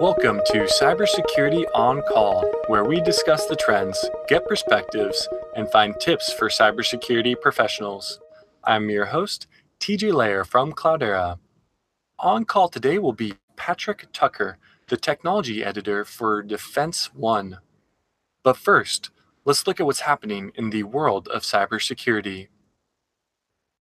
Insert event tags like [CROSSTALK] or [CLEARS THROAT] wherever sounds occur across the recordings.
Welcome to Cybersecurity On Call, where we discuss the trends, get perspectives, and find tips for cybersecurity professionals. I'm your host, TJ Laher from Cloudera. On call today will be Patrick Tucker, the technology editor for Defense One. But first, let's look at what's happening in the world of cybersecurity.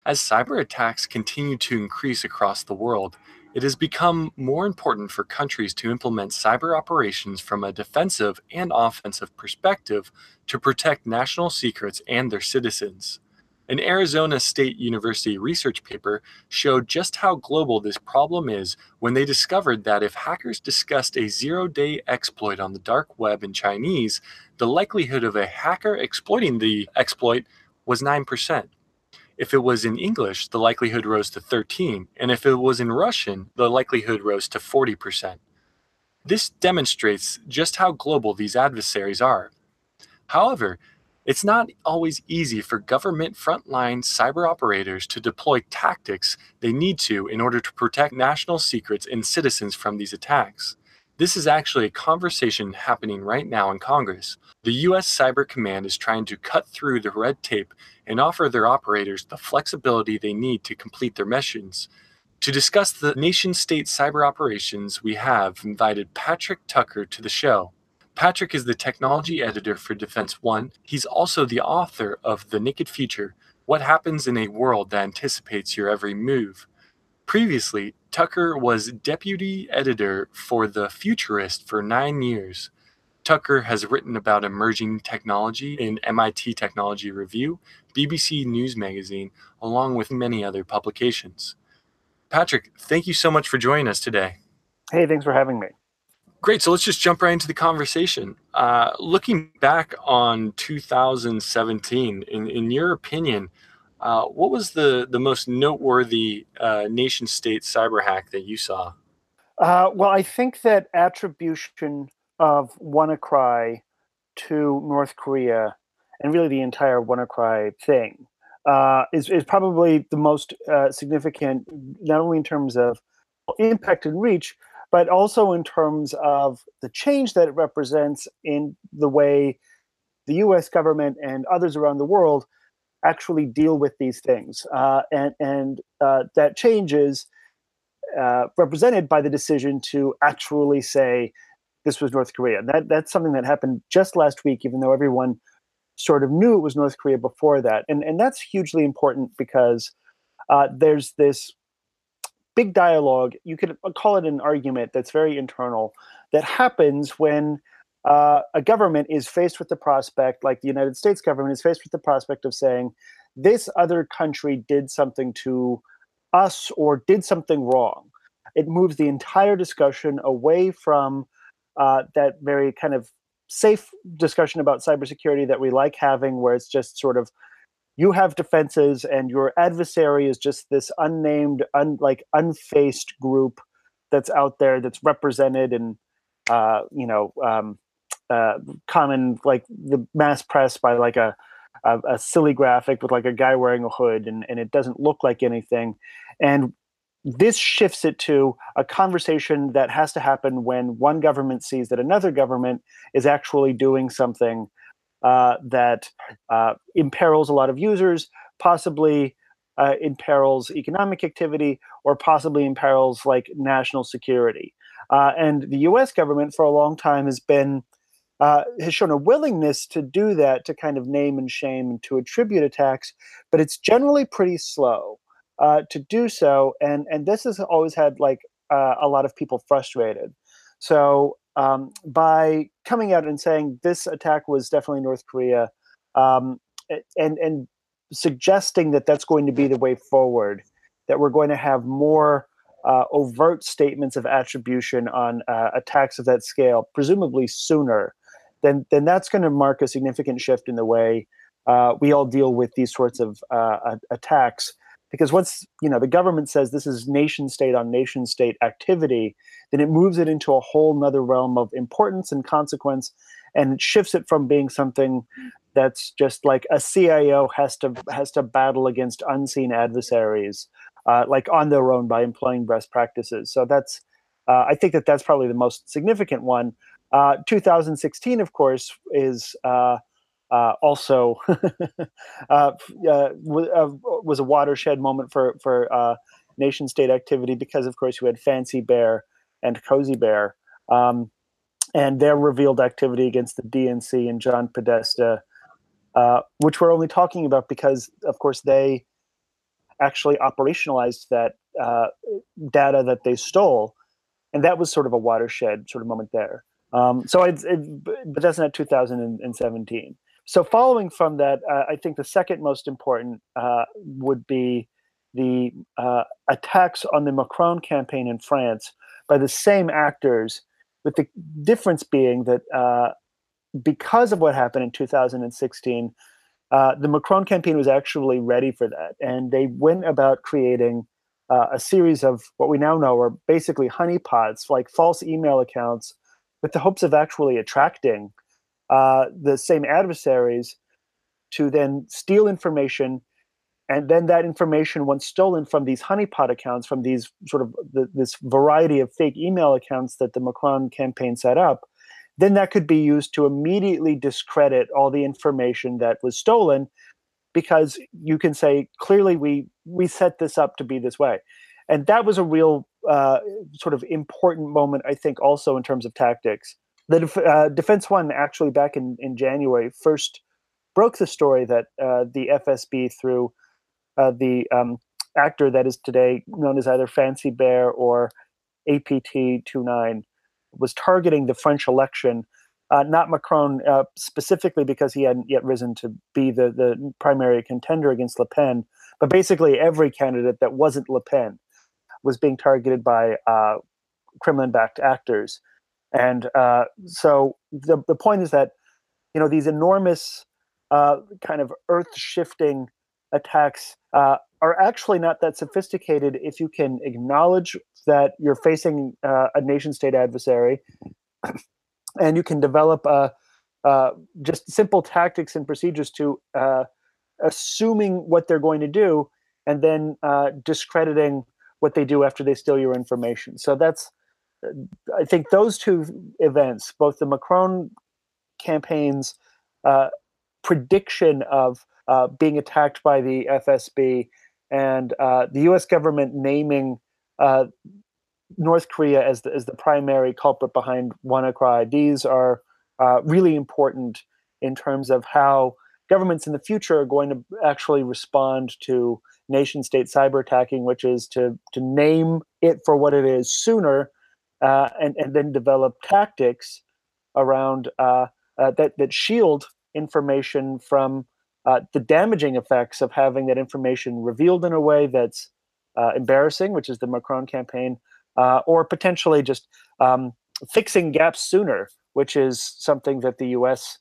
As cyber attacks continue to increase across the world, it has become more important for countries to implement cyber operations from a defensive and offensive perspective to protect national secrets and their citizens. An Arizona State University research paper showed just how global this problem is when they discovered that if hackers discussed a zero day exploit on the dark web in Chinese, the likelihood of a hacker exploiting the exploit was 9%. If it was in English, the likelihood rose to 13, and if it was in Russian, the likelihood rose to 40%. This demonstrates just how global these adversaries are. However, it's not always easy for government frontline cyber operators to deploy tactics they need to in order to protect national secrets and citizens from these attacks. This is actually a conversation happening right now in Congress. The U.S. Cyber Command is trying to cut through the red tape and offer their operators the flexibility they need to complete their missions. To discuss the nation state cyber operations, we have invited Patrick Tucker to the show. Patrick is the technology editor for Defense One. He's also the author of The Naked Future What Happens in a World That Anticipates Your Every Move. Previously, Tucker was deputy editor for The Futurist for nine years. Tucker has written about emerging technology in MIT Technology Review, BBC News Magazine, along with many other publications. Patrick, thank you so much for joining us today. Hey, thanks for having me. Great. So let's just jump right into the conversation. Uh, looking back on 2017, in, in your opinion, uh, what was the, the most noteworthy uh, nation state cyber hack that you saw? Uh, well, I think that attribution of WannaCry to North Korea and really the entire WannaCry thing uh, is, is probably the most uh, significant, not only in terms of impact and reach, but also in terms of the change that it represents in the way the US government and others around the world actually deal with these things. Uh, and and uh, that change is uh, represented by the decision to actually say this was North Korea. That, that's something that happened just last week, even though everyone sort of knew it was North Korea before that. And, and that's hugely important because uh, there's this big dialogue, you could call it an argument that's very internal, that happens when uh, a government is faced with the prospect, like the United States government is faced with the prospect of saying, this other country did something to us or did something wrong. It moves the entire discussion away from uh, that very kind of safe discussion about cybersecurity that we like having, where it's just sort of you have defenses and your adversary is just this unnamed un, like unfaced group that's out there that's represented in uh, you know um, uh, common like the mass press by like a, a, a silly graphic with like a guy wearing a hood and, and it doesn't look like anything. And this shifts it to a conversation that has to happen when one government sees that another government is actually doing something uh, that uh, imperils a lot of users, possibly uh, imperils economic activity, or possibly imperils like national security. Uh, and the U.S. government, for a long time, has been uh, has shown a willingness to do that, to kind of name and shame and to attribute attacks, but it's generally pretty slow uh, to do so. And and this has always had like a lot of people frustrated. So um, by coming out and saying this attack was definitely North Korea, um, and and suggesting that that's going to be the way forward, that we're going to have more uh, overt statements of attribution on uh, attacks of that scale, presumably sooner, then then that's going to mark a significant shift in the way uh, we all deal with these sorts of uh, attacks because once you know the government says this is nation state on nation state activity then it moves it into a whole nother realm of importance and consequence and it shifts it from being something that's just like a CIO has to has to battle against unseen adversaries, uh, like on their own by employing best practices. So that's uh, I think that that's probably the most significant one. Uh, 2016, of course, is uh, uh, also [LAUGHS] was a watershed moment for for nation state activity because, of course, you had Fancy Bear and Cozy Bear. Um, and their revealed activity against the DNC and John Podesta uh, which we're only talking about because, of course, they actually operationalized that uh, data that they stole, and that was sort of a watershed sort of moment there. Um, so, it, it, but that's not 2017. So, following from that, uh, I think the second most important uh, would be the uh, attacks on the Macron campaign in France by the same actors, with the difference being that because of what happened in 2016, uh, the Macron campaign was actually ready for that. And they went about creating uh, a series of what we now know are basically honeypots, like false email accounts, with the hopes of actually attracting uh, the same adversaries to then steal information. And then that information, once stolen from these honeypot accounts, from these sort of the, this variety of fake email accounts that the Macron campaign set up, then that could be used to immediately discredit all the information that was stolen because you can say clearly we we set this up to be this way and that was a real uh, sort of important moment i think also in terms of tactics the uh, defense one actually back in, in january first broke the story that uh, the fsb through uh, the um, actor that is today known as either fancy bear or apt 29 was targeting the French election, uh, not Macron uh, specifically because he hadn't yet risen to be the, the primary contender against Le Pen, but basically every candidate that wasn't Le Pen was being targeted by uh, Kremlin backed actors. And uh, so the, the point is that, you know, these enormous uh, kind of earth shifting attacks uh, are actually not that sophisticated if you can acknowledge that you're facing uh, a nation state adversary [CLEARS THROAT] and you can develop uh, uh, just simple tactics and procedures to assuming what they're going to do and then discrediting what they do after they steal your information. So that's, I think, those two events, both the Macron campaign's uh, prediction of being attacked by the FSB and the U.S. government naming uh, North Korea as the, as the primary culprit behind WannaCry. These are uh, really important in terms of how governments in the future are going to actually respond to nation state cyber attacking, which is to, to name it for what it is sooner uh, and, and then develop tactics around uh, uh, that, that shield information from uh, the damaging effects of having that information revealed in a way that's uh, embarrassing, which is the Macron campaign, or potentially just um, fixing gaps sooner, which is something that the U.S.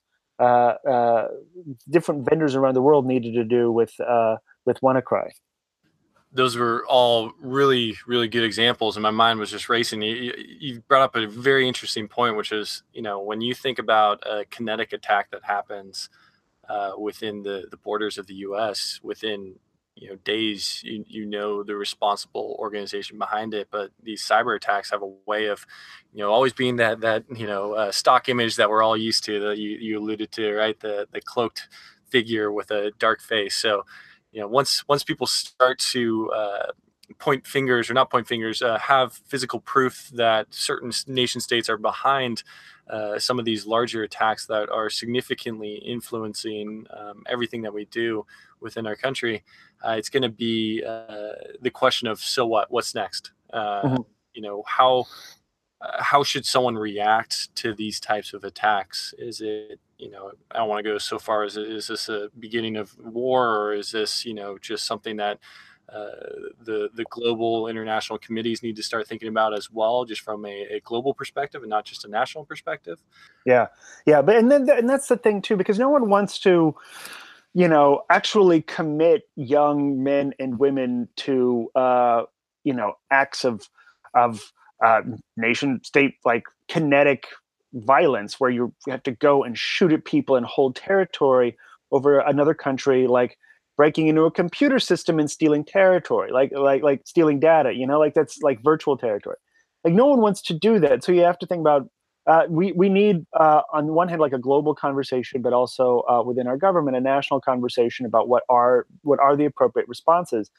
Different vendors around the world needed to do with with WannaCry. Those were all really, really good examples, and my mind was just racing. You, you brought up a very interesting point, which is, you know, when you think about a kinetic attack that happens uh, within the, the borders of the U.S., within you know days you, you know the responsible organization behind it but these cyber attacks have a way of you know always being that that you know uh, stock image that we're all used to that you, you alluded to right the the cloaked figure with a dark face so you know once once people start to uh, point fingers or not point fingers uh, have physical proof that certain nation states are behind uh, some of these larger attacks that are significantly influencing um, everything that we do within our country, uh, it's going to be uh, the question of so what? What's next? Uh, mm-hmm. You know how uh, how should someone react to these types of attacks? Is it you know I don't want to go so far as is this a beginning of war or is this you know just something that uh, the the global international committees need to start thinking about as well, just from a, a, global perspective and not just a national perspective. Yeah, yeah, but and then and that's the thing too, because no one wants to, you know, actually commit young men and women to, uh, you know, acts of of uh, nation state like kinetic violence where you have to go and shoot at people and hold territory over another country like breaking into a computer system and stealing territory like like like stealing data you know like that's like virtual territory. Like no one wants to do that so you have to think about uh, we we need uh, on one hand like a global conversation, but also uh, within our government a national conversation about what are what are the appropriate responses,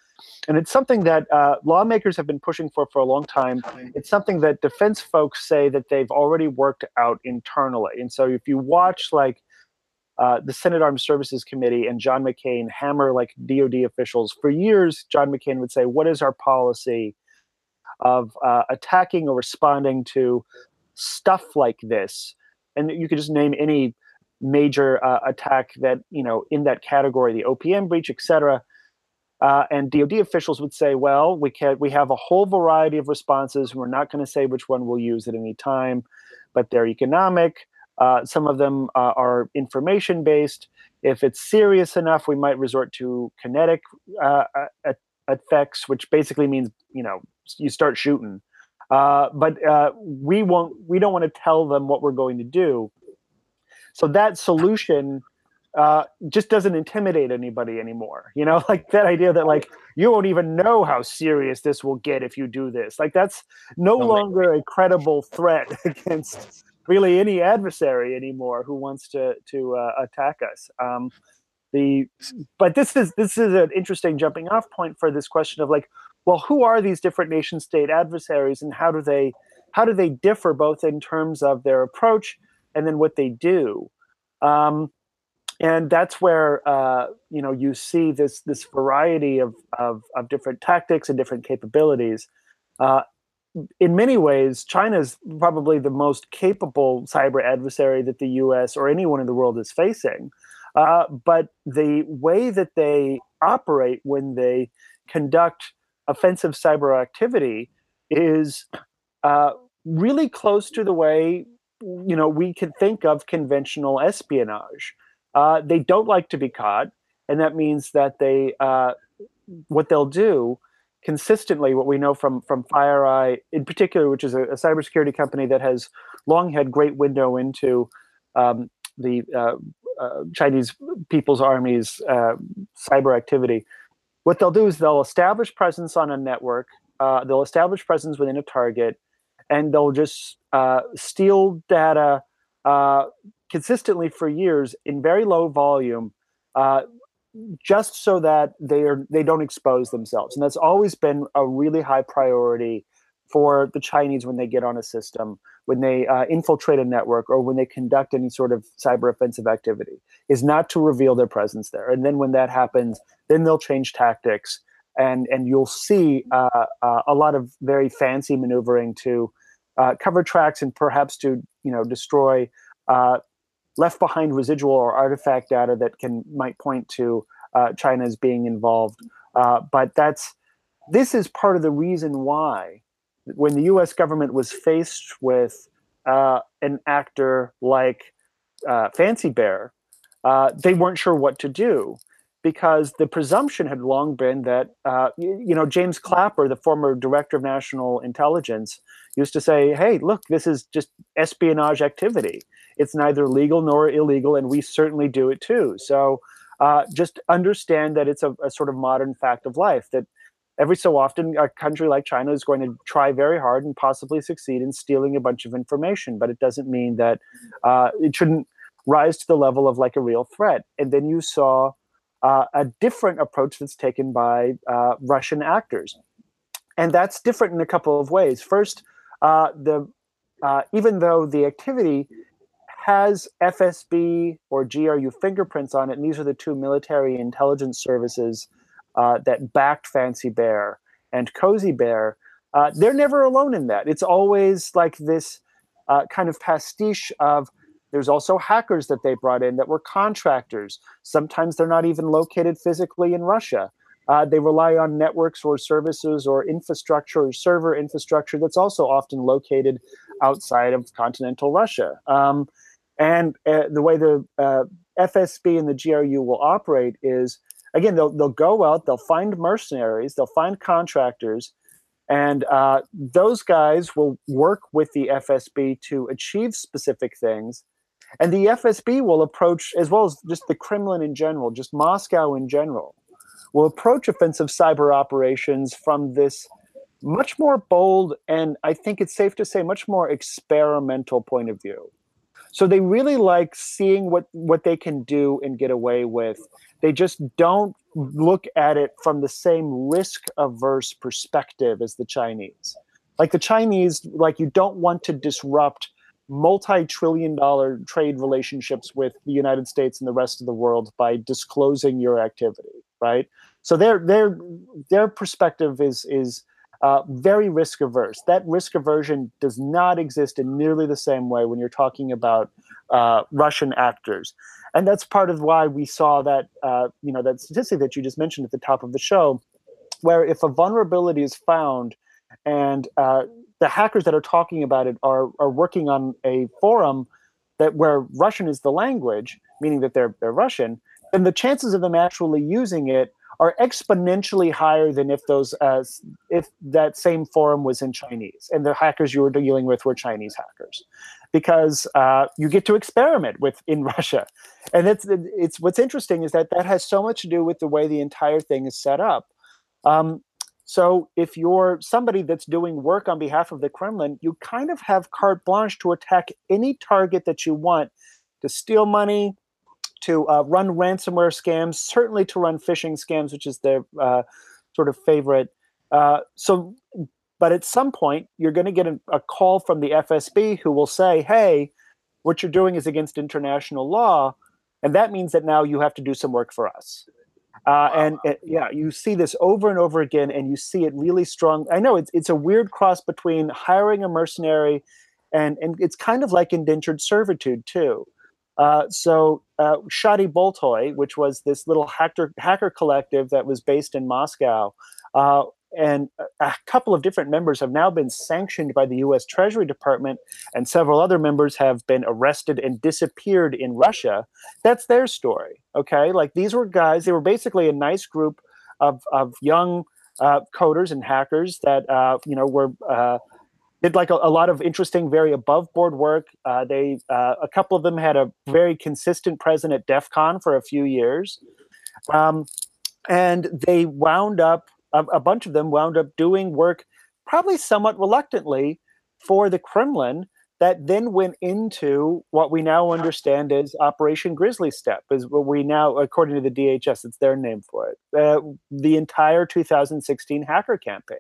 and it's something that uh, lawmakers have been pushing for for a long time. It's something that defense folks say that they've already worked out internally, and so if you watch like. Uh, the Senate Armed Services Committee and John McCain hammer like DoD officials for years. John McCain would say, "What is our policy of uh, attacking or responding to stuff like this, and you could just name any major uh, attack that you know in that category, the OPM breach, etc. Uh, and DoD officials would say, "Well, we can we have a whole variety of responses. We're not going to say which one we'll use at any time, but they're economic. Uh, some of them uh, are information based. If it's serious enough, we might resort to kinetic uh, effects, which basically means you know you start shooting. Uh, but uh, we won't. We don't want to tell them what we're going to do. So that solution uh, just doesn't intimidate anybody anymore. You know, [LAUGHS] like that idea that like you won't even know how serious this will get if you do this. Like that's no longer a credible threat [LAUGHS] against really any adversary anymore who wants to to uh, attack us. Um, the but this is this is an interesting jumping off point for this question of like well, who are these different nation state adversaries and how do they how do they differ both in terms of their approach and then what they do? Um, and that's where uh, you know you see this this variety of, of, of different tactics and different capabilities. Uh, in many ways, China is probably the most capable cyber adversary that the U.S. or anyone in the world is facing. Uh, but the way that they operate when they conduct offensive cyber activity is uh, really close to the way you know we can think of conventional espionage. Uh, they don't like to be caught, and that means that they uh, what they'll do consistently. What we know from from FireEye, in particular, which is a, a cybersecurity company that has long had great window into um, the uh, uh, Chinese People's Army's uh, cyber activity what they'll do is they'll establish presence on a network, uh, they'll establish presence within a target, and they'll just uh, steal data uh, consistently for years in very low volume, uh, just so that they are they don't expose themselves. And that's always been a really high priority for the Chinese when they get on a system, when they uh, infiltrate a network, or when they conduct any sort of cyber offensive activity, is not to reveal their presence there. And then when that happens, then they'll change tactics, and and you'll see uh, uh, a lot of very fancy maneuvering to uh, cover tracks and perhaps to you know destroy uh, left behind residual or artifact data that can might point to uh, China as being involved. but that's this is part of the reason why when the U.S. government was faced with uh, an actor like uh, Fancy Bear, uh, they weren't sure what to do because the presumption had long been that uh, you, you, know James Clapper, the former director of national intelligence, used to say, "Hey, look, this is just espionage activity. It's neither legal nor illegal, and we certainly do it too." So. Uh, just understand that it's a, a, sort of modern fact of life that every so often a country like China is going to try very hard and possibly succeed in stealing a bunch of information, but it doesn't mean that uh, it shouldn't rise to the level of like a real threat. And then you saw uh, a different approach that's taken by uh, Russian actors, and that's different in a couple of ways. First, uh, the uh, even though the activity has FSB or GRU fingerprints on it, and these are the two military intelligence services uh, that backed Fancy Bear and Cozy Bear, uh, they're never alone in that. It's always like this kind of pastiche of there's also hackers that they brought in that were contractors. Sometimes they're not even located physically in Russia. Uh, they rely on networks or services or infrastructure or server infrastructure that's also often located outside of continental Russia. Um, and uh, the way the uh, FSB and the GRU will operate is again they'll they'll go out they'll find mercenaries they'll find contractors And uh, those guys will work with the FSB to achieve specific things. And the FSB will approach, as well as just the Kremlin in general, just Moscow in general, will approach offensive cyber operations from this much more bold and I think it's safe to say much more experimental point of view. So they really like seeing what what they can do and get away with. They just don't look at it from the same risk averse perspective as the Chinese. Like the Chinese, like you don't want to disrupt multi-trillion dollar trade relationships with the United States and the rest of the world by disclosing your activity, right? So their their their perspective is is uh, very risk averse. That risk aversion does not exist in nearly the same way when you're talking about uh, Russian actors, and that's part of why we saw that uh, you know that statistic that you just mentioned at the top of the show, where if a vulnerability is found and uh, the hackers that are talking about it are are working on a forum that where Russian is the language, meaning that they're they're Russian, then the chances of them actually using it are exponentially higher than if those uh, if that same forum was in Chinese and the hackers you were dealing with were Chinese hackers, because uh, you get to experiment with in [LAUGHS] Russia, and it's it's what's interesting is that that has so much to do with the way the entire thing is set up. Um, so if you're somebody that's doing work on behalf of the Kremlin, you kind of have carte blanche to attack any target that you want to steal money, to uh, run ransomware scams, certainly to run phishing scams, which is their uh, sort of favorite. Uh, so, but at some point, you're going to get a, a, call from the FSB who will say, "Hey, what you're doing is against international law," and that means that now you have to do some work for us. Uh, and it, yeah, you see this over and over again, and you see it really strong. I know it's it's a weird cross between hiring a mercenary, and and it's kind of like indentured servitude too. Uh, so uh, Shaltai Boltai, which was this little hacker hacker collective that was based in Moscow, uh, and a couple of different members have now been sanctioned by the U.S. Treasury Department, and several other members have been arrested and disappeared in Russia. That's their story. Okay, like these were guys; they were basically a nice group of of young uh, coders and hackers that uh, you know were uh, did like a, a, lot of interesting, very above board work. Uh, they uh, a couple of them had a very consistent presence at DEF CON for a few years, um, and they wound up a, a, bunch of them wound up doing work, probably somewhat reluctantly, for the Kremlin. That then went into what we now understand as Operation Grizzly Steppe, is what we now, according to the DHS, it's their name for it. Uh, the entire 2016 hacker campaign.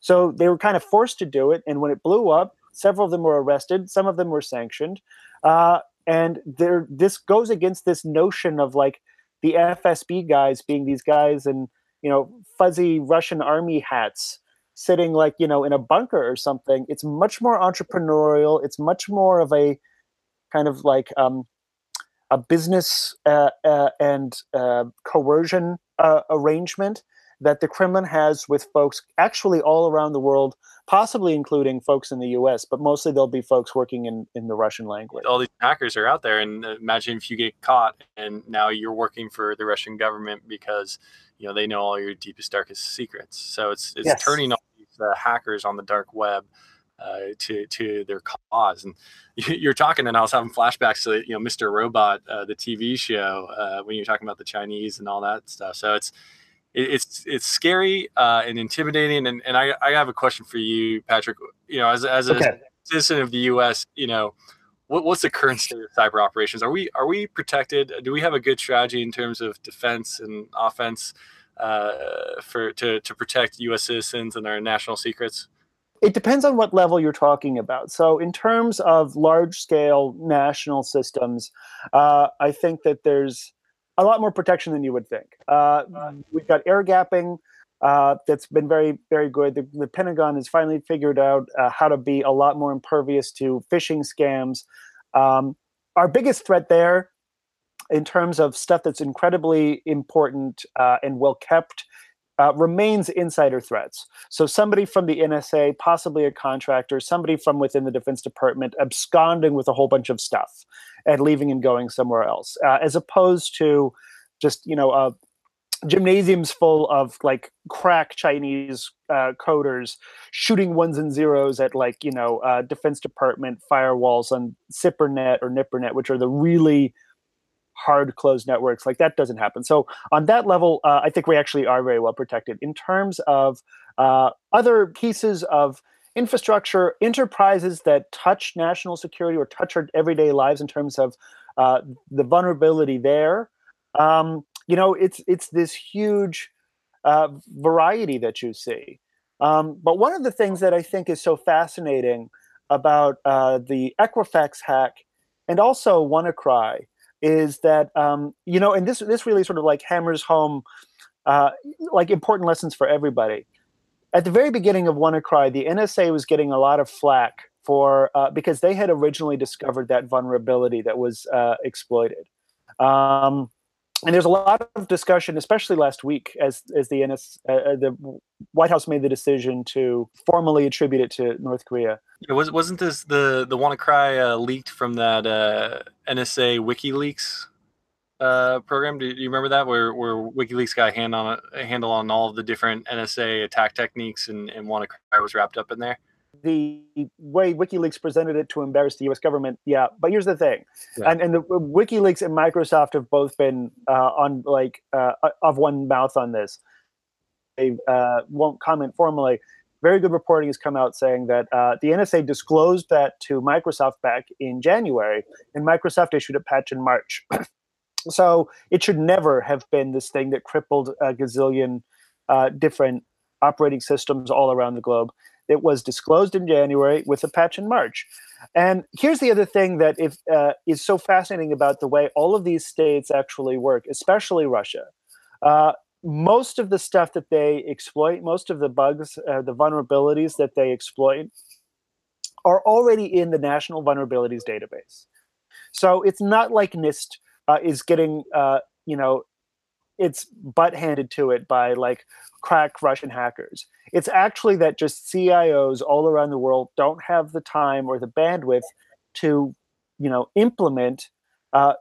So they were kind of forced to do it. And when it blew up, several of them were arrested, some of them were sanctioned. Uh, and there, this goes against this notion of like the FSB guys being these guys in, you know, fuzzy Russian army hats sitting like, you know, in a bunker or something. It's much more entrepreneurial. It's much more of a kind of like um, a business uh, uh, and uh, coercion uh, arrangement that the Kremlin has with folks actually all around the world, possibly including folks in the US, but mostly there'll be folks working in, in the Russian language. All these hackers are out there, and imagine if you get caught and now you're working for the Russian government because you know they know all your deepest, darkest secrets. So it's it's yes. turning all these uh, hackers on the dark web uh, to to their cause. And [LAUGHS] you're talking, and I was having flashbacks to you know Mr. Robot, uh, the TV show, uh, when you're talking about the Chinese and all that stuff. So it's it's it's scary uh, and intimidating. And, and I, I have a question for you, Patrick. You know, as as a okay. citizen of the U.S., you know, what, what's the current state of cyber operations? Are we are we protected? Do we have a good strategy in terms of defense and offense uh, for to to protect U.S. citizens and our national secrets? It depends on what level you're talking about. So, in terms of large scale national systems, uh, I think that there's a lot more protection than you would think. Uh, we've got air gapping uh, that's been very, very good. The, the Pentagon has finally figured out uh, how to be a lot more impervious to phishing scams. Um, our biggest threat there, in terms of stuff that's incredibly important uh, and well kept, uh, remains insider threats. So somebody from the NSA, possibly a contractor, somebody from within the Defense Department, absconding with a whole bunch of stuff and leaving and going somewhere else, uh, as opposed to just you know a gymnasiums full of like crack Chinese uh, coders shooting ones and zeros at like you know uh, Defense Department firewalls on SIPRNet or NIPRNet, which are the really hard closed networks. Like that doesn't happen. So on that level, uh, I think we actually are very well protected. In terms of uh, other pieces of infrastructure, enterprises that touch national security or touch our everyday lives in terms of uh, the vulnerability there. Um, you know, it's it's this huge uh, variety that you see. Um, but one of the things that I think is so fascinating about uh, the Equifax hack and also WannaCry is that um, you know, and this this really sort of like hammers home uh, like important lessons for everybody. At the very beginning of WannaCry, the NSA was getting a lot of flack for uh, because they had originally discovered that vulnerability that was uh, exploited. Um, and there's a lot of discussion, especially last week, as as the NS uh, uh, the White House made the decision to formally attribute it to North Korea. Yeah, was wasn't this the the WannaCry uh, leaked from that uh, NSA WikiLeaks uh, program? Do you remember that where where WikiLeaks got a hand on a handle on all of the different NSA attack techniques and and WannaCry was wrapped up in there? the way WikiLeaks presented it to embarrass the U.S. government. Yeah, but here's the thing, yeah. and and the WikiLeaks and Microsoft have both been uh, on like uh, of one mouth on this. They uh, won't comment formally. Very good reporting has come out saying that uh, the NSA disclosed that to Microsoft back in January, and Microsoft issued a patch in March. [CLEARS THROAT] so it should never have been this thing that crippled a gazillion uh, different operating systems all around the globe. It was disclosed in January with a patch in March. And here's the other thing that if, uh, is so fascinating about the way all of these states actually work, especially Russia. Uh, most of the stuff that they exploit, most of the bugs, uh, the vulnerabilities that they exploit, are already in the National Vulnerabilities Database. So it's not like NIST uh, is getting, uh, you know, its butt handed to it by like crack Russian hackers. It's actually that just CIOs all around the world don't have the time or the bandwidth to, you know, implement uh,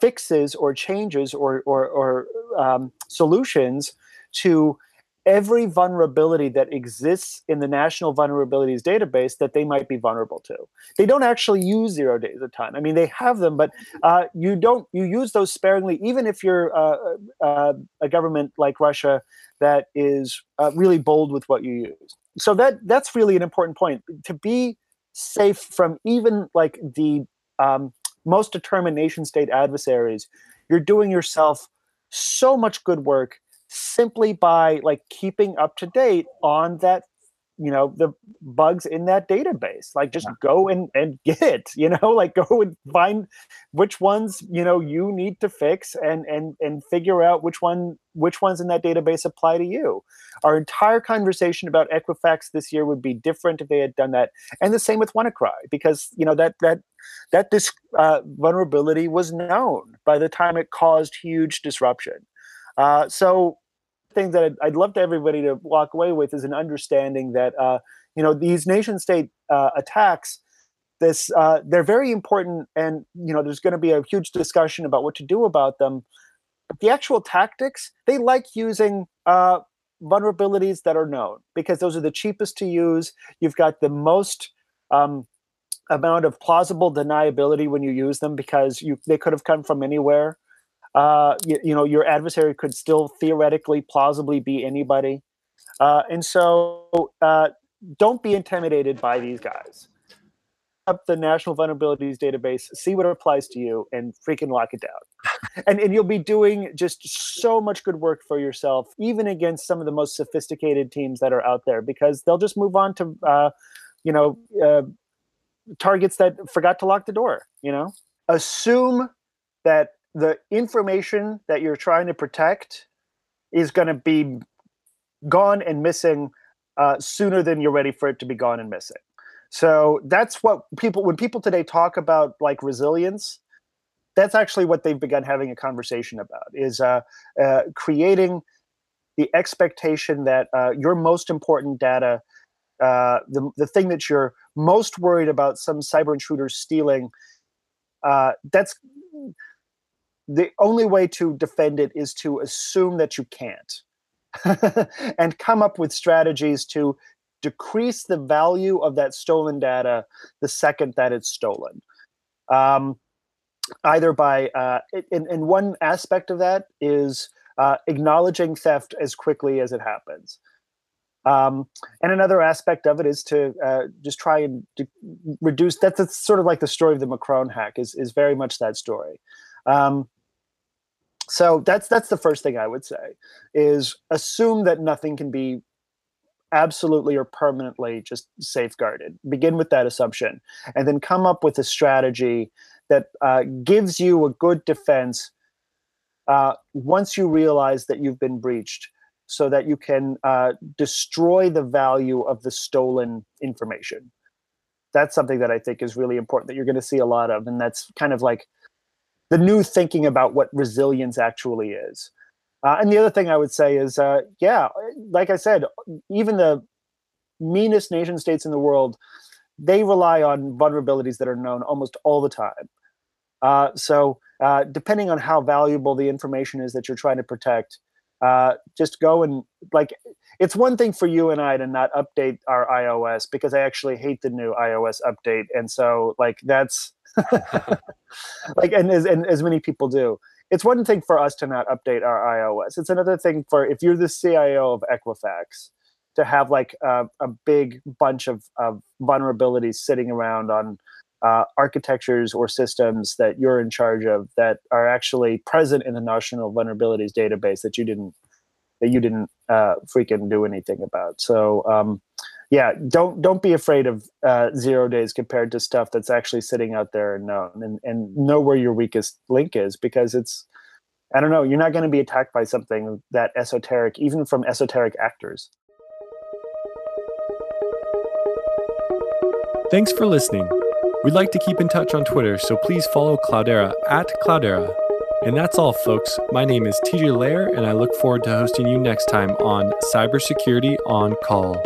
fixes or changes or or, or um, solutions to every vulnerability that exists in the national vulnerabilities database that they might be vulnerable to. They don't actually use zero days of time. I mean, they have them, but uh, you don't. You use those sparingly, even if you're uh, uh, a government like Russia that is uh, really bold with what you use. So that that's really an important point to be safe from even like the um, most determined nation state adversaries. You're doing yourself so much good work simply by like keeping up to date on that you know the bugs in that database like just go and and [LAUGHS] get it you know like go and find which ones you know you need to fix and and and figure out which one which ones in that database apply to you. Our entire conversation about equifax this year would be different if they had done that and the same with wannacry because you know that that that this uh, vulnerability was known by the time it caused huge disruption uh, so things that I'd, I'd, love to everybody to walk away with is an understanding that uh, you know these nation state uh, attacks this uh, they're very important and you know there's going to be a huge discussion about what to do about them. But the actual tactics they like using uh, vulnerabilities that are known because those are the cheapest to use. You've got the most um, amount of plausible deniability when you use them because you they could have come from anywhere uh, you, you, know, your adversary could still theoretically, plausibly be anybody. Uh, and so uh, don't be intimidated by these guys. Up the National Vulnerabilities Database, see what applies to you, and freaking lock it down. and, and you'll be doing just so much good work for yourself, even against some of the most sophisticated teams that are out there, because they'll just move on to, uh, you know, uh, targets that forgot to lock the door. You know, assume that the information that you're trying to protect is going to be gone and missing uh, sooner than you're ready for it to be gone and missing. So that's what people when people today talk about like resilience, that's actually what they've begun having a conversation about is uh, uh, creating the expectation that uh, your most important data, uh, the the thing that you're most worried about some cyber intruder stealing, uh, that's the only way to defend it is to assume that you can't [LAUGHS] and come up with strategies to decrease the value of that stolen data the second that it's stolen. Um, either by, uh, in, in one aspect of that is uh, acknowledging theft as quickly as it happens. Um, and another aspect of it is to uh, just try and reduce. That's, that's, sort of like the story of the Macron hack. is is very much that story. Um, so that's that's the first thing I would say is assume that nothing can be absolutely or permanently just safeguarded. Begin with that assumption, and then come up with a strategy that uh, gives you a good defense uh, once you realize that you've been breached, so that you can uh, destroy the value of the stolen information. That's something that I think is really important that you're going to see a lot of, and that's kind of like the new thinking about what resilience actually is. Uh, and the other thing I would say is, uh, yeah, like I said, even the meanest nation states in the world, they rely on vulnerabilities that are known almost all the time. Uh, so, uh, depending on how valuable the information is that you're trying to protect, uh, just go and like. It's one thing for you and I to not update our iOS because I actually hate the new iOS update, and so like that's [LAUGHS] like and as and as many people do. It's one thing for us to not update our ios it's another thing for if you're the cio of equifax to have like a, a big bunch of, of vulnerabilities sitting around on uh, architectures or systems that you're in charge of that are actually present in the national vulnerabilities database that you didn't that you didn't uh, freaking do anything about. So um, yeah, don't don't be afraid of uh, zero days compared to stuff that's actually sitting out there and known, and and know where your weakest link is because it's I don't know, you're not going to be attacked by something that esoteric, even from esoteric actors. Thanks for listening. We'd like to keep in touch on Twitter, so please follow Cloudera at Cloudera. And that's all, folks. My name is TJ Laher, and I look forward to hosting you next time on Cybersecurity on Call.